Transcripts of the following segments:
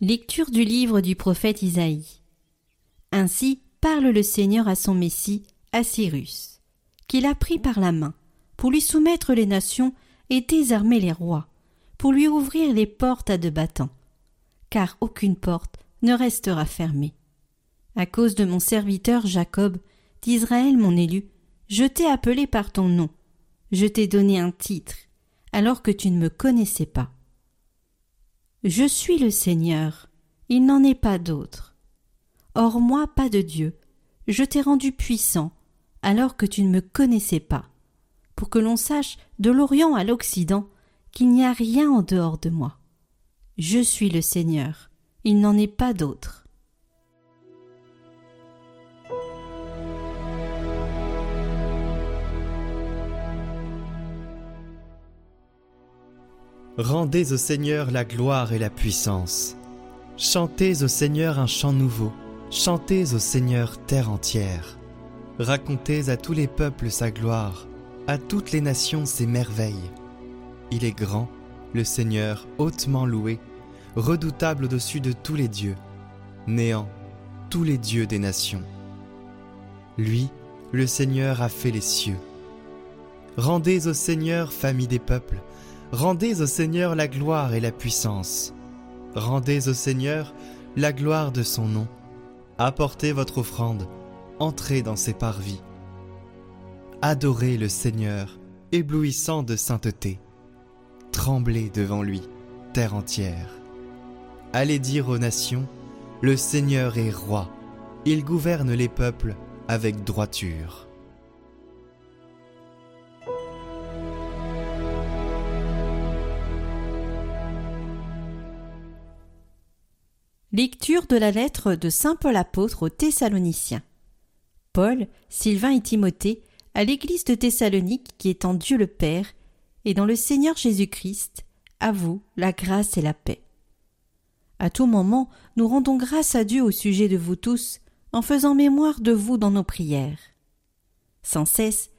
Lecture du livre du prophète Isaïe. Ainsi parle le Seigneur à son Messie, à Cyrus, qu'il a pris par la main, pour lui soumettre les nations et désarmer les rois, pour lui ouvrir les portes à deux battants. Car aucune porte ne restera fermée. À cause de mon serviteur Jacob, d'Israël mon élu, je t'ai appelé par ton nom, je t'ai donné un titre, alors que tu ne me connaissais pas. Je suis le Seigneur, il n'en est pas d'autre. Or moi pas de Dieu, je t'ai rendu puissant, alors que tu ne me connaissais pas, pour que l'on sache de l'Orient à l'Occident qu'il n'y a rien en dehors de moi. Je suis le Seigneur, il n'en est pas d'autre. Rendez au Seigneur la gloire et la puissance. Chantez au Seigneur un chant nouveau. Chantez au Seigneur terre entière. Racontez à tous les peuples sa gloire, à toutes les nations ses merveilles. Il est grand, le Seigneur hautement loué, redoutable au-dessus de tous les dieux, néant tous les dieux des nations. Lui, le Seigneur a fait les cieux. Rendez au Seigneur, famille des peuples, Rendez au Seigneur la gloire et la puissance. Rendez au Seigneur la gloire de son nom. Apportez votre offrande, entrez dans ses parvis. Adorez le Seigneur, éblouissant de sainteté. Tremblez devant lui, terre entière. Allez dire aux nations, le Seigneur est roi, il gouverne les peuples avec droiture. Lecture de la lettre de Saint Paul apôtre aux Thessaloniciens. Paul, Sylvain et Timothée, à l'église de Thessalonique qui est en Dieu le Père et dans le Seigneur Jésus-Christ, à vous la grâce et la paix. À tout moment, nous rendons grâce à Dieu au sujet de vous tous, en faisant mémoire de vous dans nos prières. Sans cesse,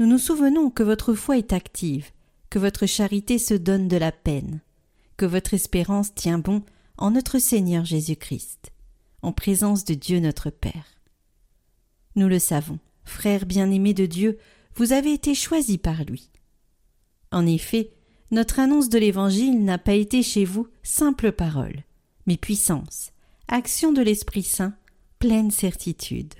nous nous souvenons que votre foi est active, que votre charité se donne de la peine, que votre espérance tient bon en notre Seigneur Jésus-Christ, en présence de Dieu notre Père. Nous le savons, frères bien-aimés de Dieu, vous avez été choisis par lui. En effet, notre annonce de l'Évangile n'a pas été chez vous simple parole, mais puissance, action de l'Esprit Saint, pleine certitude.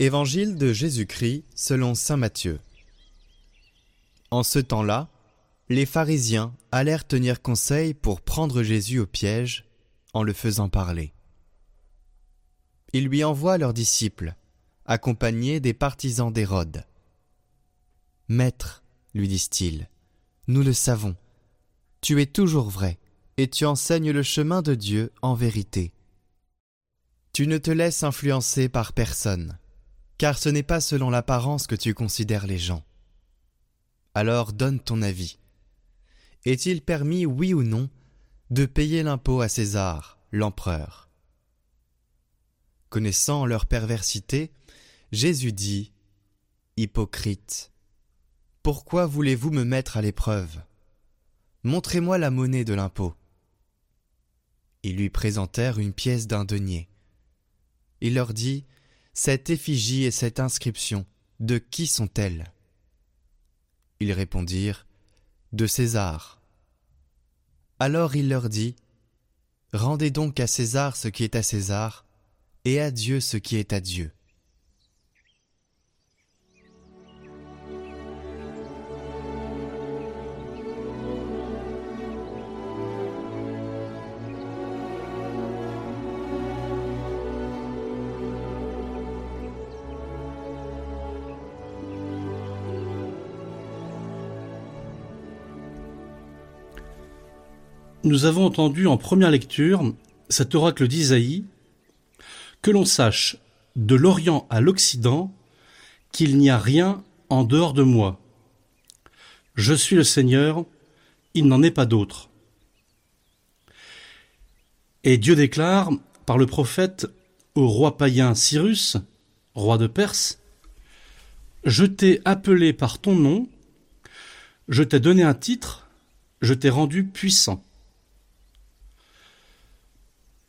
Évangile de Jésus-Christ selon Saint Matthieu. En ce temps-là, les pharisiens allèrent tenir conseil pour prendre Jésus au piège en le faisant parler. Ils lui envoient leurs disciples, accompagnés des partisans d'Hérode. Maître, lui disent-ils, nous le savons, tu es toujours vrai, et tu enseignes le chemin de Dieu en vérité. Tu ne te laisses influencer par personne car ce n'est pas selon l'apparence que tu considères les gens. Alors donne ton avis. Est-il permis, oui ou non, de payer l'impôt à César, l'empereur? Connaissant leur perversité, Jésus dit Hypocrite, pourquoi voulez-vous me mettre à l'épreuve? Montrez-moi la monnaie de l'impôt. Ils lui présentèrent une pièce d'un denier. Il leur dit cette effigie et cette inscription, de qui sont-elles? Ils répondirent De César. Alors il leur dit Rendez donc à César ce qui est à César, et à Dieu ce qui est à Dieu. Nous avons entendu en première lecture cet oracle d'Isaïe, que l'on sache de l'Orient à l'Occident qu'il n'y a rien en dehors de moi. Je suis le Seigneur, il n'en est pas d'autre. Et Dieu déclare par le prophète au roi païen Cyrus, roi de Perse, Je t'ai appelé par ton nom, je t'ai donné un titre, je t'ai rendu puissant.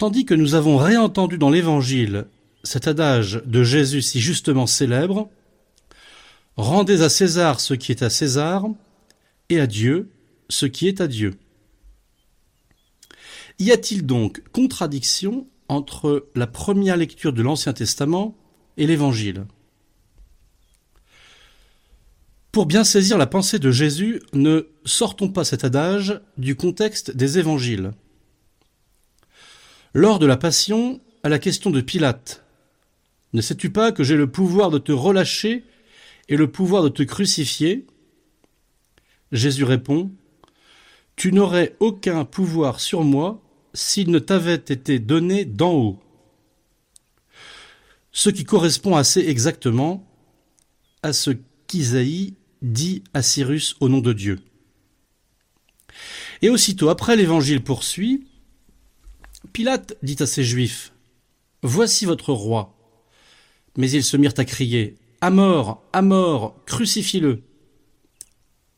Tandis que nous avons réentendu dans l'Évangile cet adage de Jésus si justement célèbre, Rendez à César ce qui est à César, et à Dieu ce qui est à Dieu. Y a-t-il donc contradiction entre la première lecture de l'Ancien Testament et l'Évangile? Pour bien saisir la pensée de Jésus, ne sortons pas cet adage du contexte des Évangiles. Lors de la Passion, à la question de Pilate, ne sais-tu pas que j'ai le pouvoir de te relâcher et le pouvoir de te crucifier? Jésus répond, Tu n'aurais aucun pouvoir sur moi s'il ne t'avait été donné d'en haut. Ce qui correspond assez exactement à ce qu'Isaïe dit à Cyrus au nom de Dieu. Et aussitôt après l'évangile poursuit, Pilate dit à ses Juifs, Voici votre roi. Mais ils se mirent à crier, À mort, à mort, crucifie-le.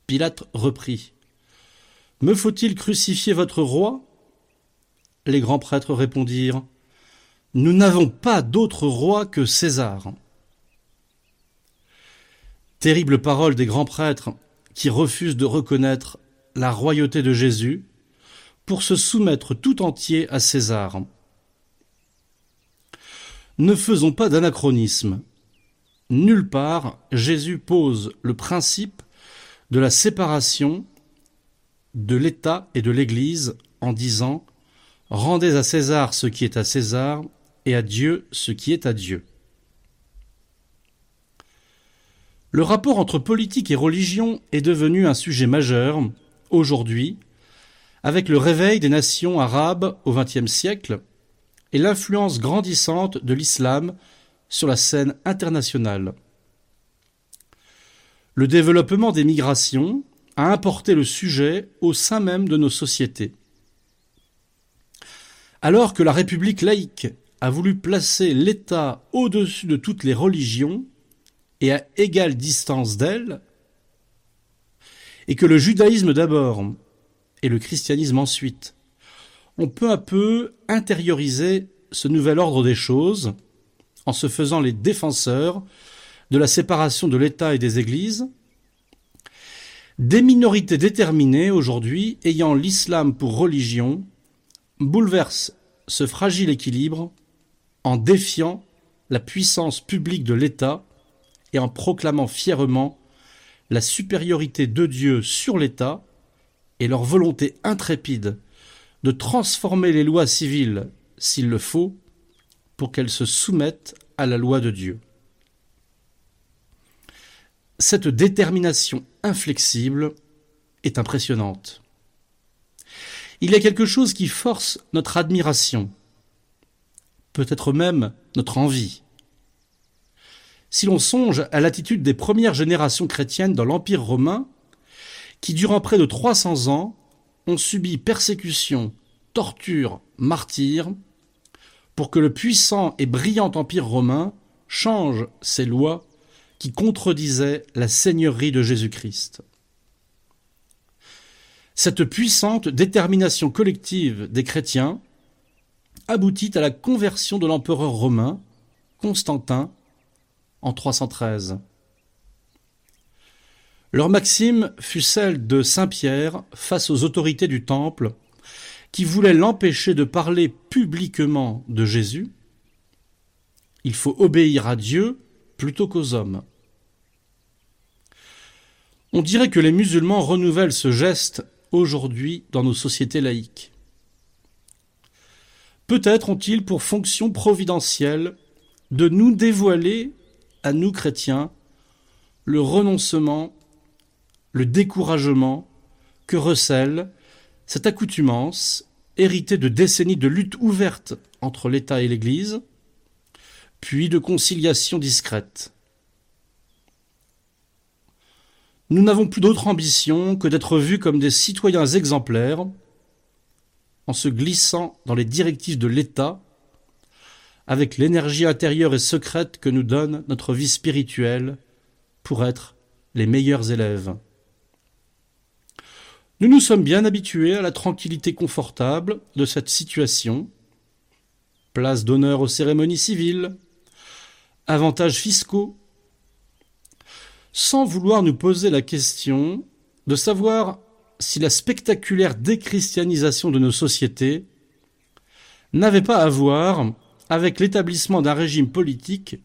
Pilate reprit, Me faut-il crucifier votre roi? Les grands prêtres répondirent, Nous n'avons pas d'autre roi que César. Terrible parole des grands prêtres qui refusent de reconnaître la royauté de Jésus pour se soumettre tout entier à César. Ne faisons pas d'anachronisme. Nulle part Jésus pose le principe de la séparation de l'État et de l'Église en disant Rendez à César ce qui est à César et à Dieu ce qui est à Dieu. Le rapport entre politique et religion est devenu un sujet majeur aujourd'hui, avec le réveil des nations arabes au XXe siècle et l'influence grandissante de l'islam sur la scène internationale. Le développement des migrations a importé le sujet au sein même de nos sociétés. Alors que la République laïque a voulu placer l'État au-dessus de toutes les religions, et à égale distance d'elle, et que le judaïsme d'abord et le christianisme ensuite. Ont peu à peu intériorisé ce nouvel ordre des choses en se faisant les défenseurs de la séparation de l'État et des Églises, des minorités déterminées aujourd'hui ayant l'islam pour religion bouleversent ce fragile équilibre en défiant la puissance publique de l'État et en proclamant fièrement la supériorité de Dieu sur l'État et leur volonté intrépide de transformer les lois civiles, s'il le faut, pour qu'elles se soumettent à la loi de Dieu. Cette détermination inflexible est impressionnante. Il y a quelque chose qui force notre admiration, peut-être même notre envie si l'on songe à l'attitude des premières générations chrétiennes dans l'Empire romain, qui durant près de 300 ans ont subi persécutions, tortures, martyrs, pour que le puissant et brillant Empire romain change ses lois qui contredisaient la seigneurie de Jésus-Christ. Cette puissante détermination collective des chrétiens aboutit à la conversion de l'empereur romain, Constantin, en 313. Leur maxime fut celle de Saint Pierre face aux autorités du Temple qui voulaient l'empêcher de parler publiquement de Jésus. Il faut obéir à Dieu plutôt qu'aux hommes. On dirait que les musulmans renouvellent ce geste aujourd'hui dans nos sociétés laïques. Peut-être ont-ils pour fonction providentielle de nous dévoiler à nous chrétiens le renoncement, le découragement que recèlent Cette accoutumance, héritée de décennies de lutte ouverte entre l'État et l'Église, puis de conciliation discrète. Nous n'avons plus d'autre ambition que d'être vus comme des citoyens exemplaires en se glissant dans les directives de l'État avec l'énergie intérieure et secrète que nous donne notre vie spirituelle pour être les meilleurs élèves. Nous nous sommes bien habitués à la tranquillité confortable de cette situation. Place d'honneur aux cérémonies civiles, avantages fiscaux, sans vouloir nous poser la question de savoir si la spectaculaire déchristianisation de nos sociétés n'avait pas à voir avec l'établissement d'un régime politique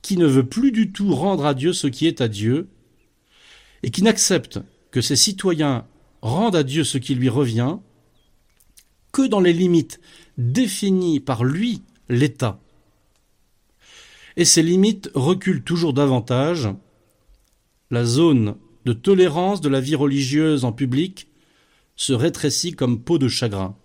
qui ne veut plus du tout rendre à Dieu ce qui est à Dieu, et qui n'accepte que ses citoyens rendent à Dieu ce qui lui revient, que dans les limites définies par lui, l'État. Et ces limites reculent toujours davantage. La zone de tolérance de la vie religieuse en public se rétrécit comme peau de chagrin.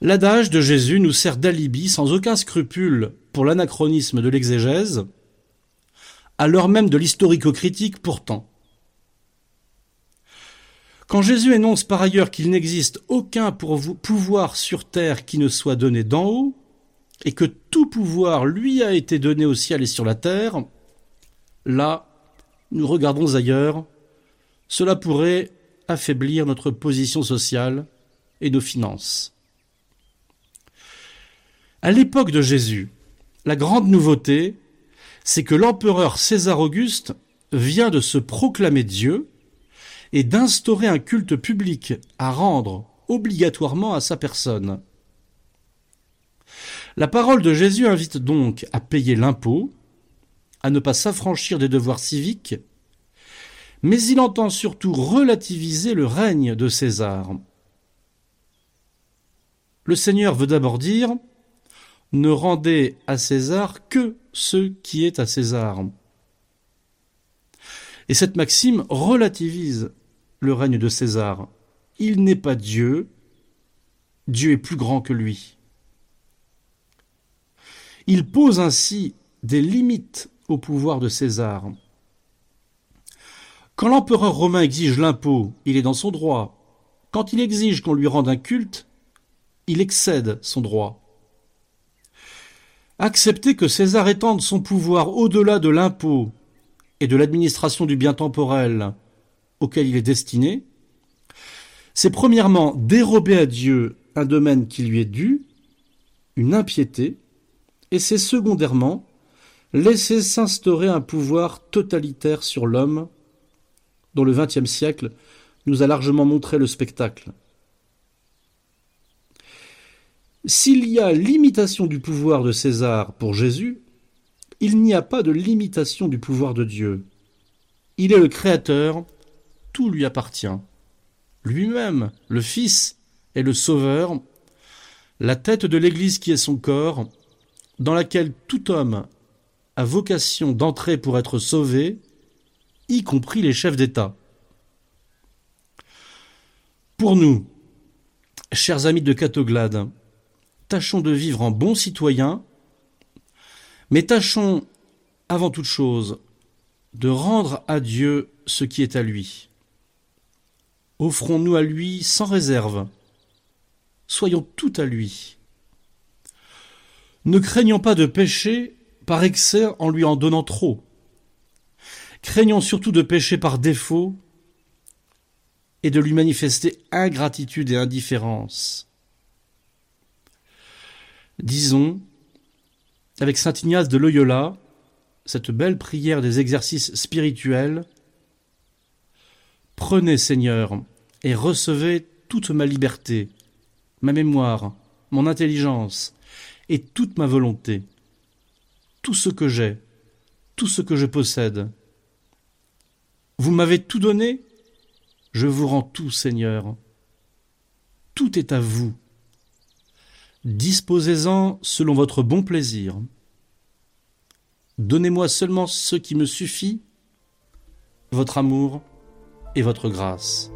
L'adage de Jésus nous sert d'alibi sans aucun scrupule pour l'anachronisme de l'exégèse, à l'heure même de l'historico-critique pourtant. Quand Jésus énonce par ailleurs qu'il n'existe aucun pouvoir sur terre qui ne soit donné d'en haut, et que tout pouvoir lui a été donné au ciel et sur la terre, là, nous regardons ailleurs, cela pourrait affaiblir notre position sociale et nos finances. À l'époque de Jésus, la grande nouveauté, c'est que l'empereur César Auguste vient de se proclamer Dieu et d'instaurer un culte public à rendre obligatoirement à sa personne. La parole de Jésus invite donc à payer l'impôt, à ne pas s'affranchir des devoirs civiques, mais il entend surtout relativiser le règne de César. Le Seigneur veut d'abord dire ne rendez à César que ce qui est à César. Et cette maxime relativise le règne de César. Il n'est pas Dieu, Dieu est plus grand que lui. Il pose ainsi des limites au pouvoir de César. Quand l'empereur romain exige l'impôt, il est dans son droit. Quand il exige qu'on lui rende un culte, il excède son droit. Accepter que César étende son pouvoir au-delà de l'impôt et de l'administration du bien temporel auquel il est destiné, c'est premièrement dérober à Dieu un domaine qui lui est dû, une impiété, et c'est secondairement laisser s'instaurer un pouvoir totalitaire sur l'homme dont le XXe siècle nous a largement montré le spectacle. S'il y a limitation du pouvoir de César pour Jésus, il n'y a pas de limitation du pouvoir de Dieu. Il est le Créateur, tout lui appartient. Lui-même, le Fils, est le Sauveur, la tête de l'Église qui est son corps, dans laquelle tout homme a vocation d'entrer pour être sauvé, y compris les chefs d'État. Pour nous, chers amis de Catoglade, tâchons de vivre en bons citoyens, mais tâchons avant toute chose de rendre à Dieu ce qui est à lui. Offrons-nous à lui sans réserve. Soyons tout à lui. Ne craignons pas de pécher par excès en lui en donnant trop. Craignons surtout de pécher par défaut et de lui manifester ingratitude et indifférence. Disons, avec saint Ignace de Loyola, cette belle prière des exercices spirituels, Prenez, Seigneur, et recevez toute ma liberté, ma mémoire, mon intelligence, et toute ma volonté, tout ce que j'ai, tout ce que je possède. Vous m'avez tout donné, je vous rends tout, Seigneur. Tout est à vous. Disposez-en selon votre bon plaisir. Donnez-moi seulement ce qui me suffit, votre amour et votre grâce.